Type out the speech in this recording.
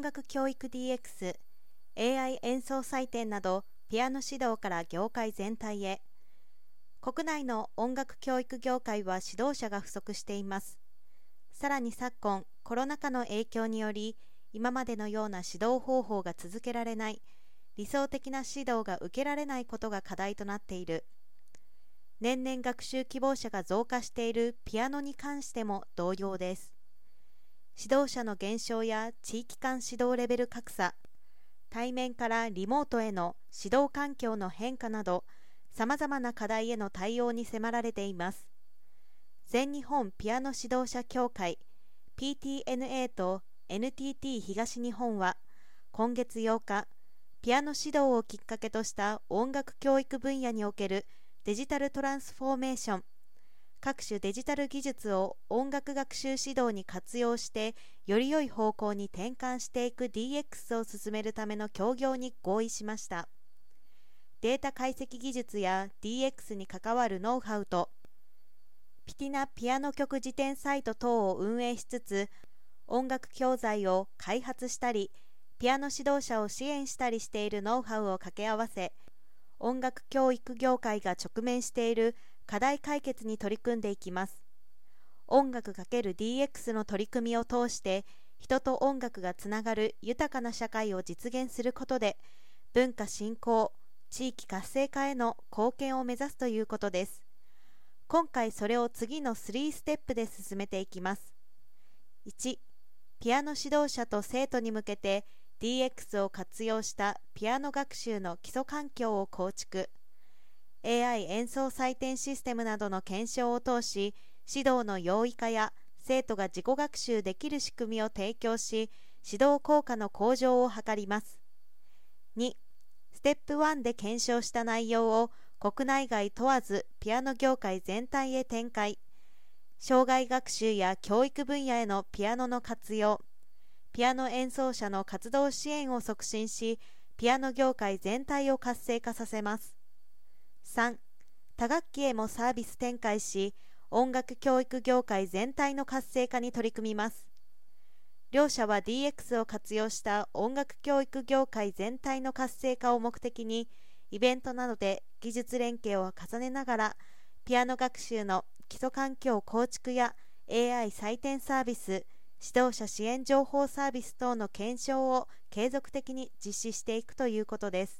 音楽教育 DX、AI 演奏採点などピアノ指導から業界全体へ。国内の音楽教育業界は指導者が不足しています。さらに昨今コロナ禍の影響により今までのような指導方法が続けられない理想的な指導が受けられないことが課題となっている。年々学習希望者が増加しているピアノに関しても同様です。指導者の減少や地域間指導レベル格差対面からリモートへの指導環境の変化などさまざまな課題への対応に迫られています。全日本ピアノ指導者協会 PTNA と NTT 東日本は今月8日ピアノ指導をきっかけとした音楽教育分野におけるデジタルトランスフォーメーション各種デジタル技術を音楽学習指導に活用してより良い方向に転換していく DX を進めるための協業に合意しました。データ解析技術や DX に関わるノウハウとピティナピアノ曲辞典サイト等を運営しつつ音楽教材を開発したりピアノ指導者を支援したりしているノウハウを掛け合わせ音楽教育業界が直面している課題解決に取り組んでいきます。音楽 ×DX の取り組みを通して人と音楽がつながる豊かな社会を実現することで文化振興地域活性化への貢献を目指すということです。今回それを次の3ステップで進めていきます。1ピアノ指導者と生徒に向けて DX を活用したピアノ学習の基礎環境を構築。演奏採点システムなどの検証を通し指導の容易化や生徒が自己学習できる仕組みを提供し指導効果の向上を図ります。2ステップ1で検証した内容を国内外問わずピアノ業界全体へ展開。障害学習や教育分野へのピアノの活用。ピアノ演奏者の活動支援を促進しピアノ業界全体を活性化させます。3多学期へもサービス展開し音楽教育業界全体の活性化に取り組みます。両社は DX を活用した音楽教育業界全体の活性化を目的にイベントなどで技術連携を重ねながらピアノ学習の基礎環境構築や AI 採点サービス指導者支援情報サービス等の検証を継続的に実施していくということです。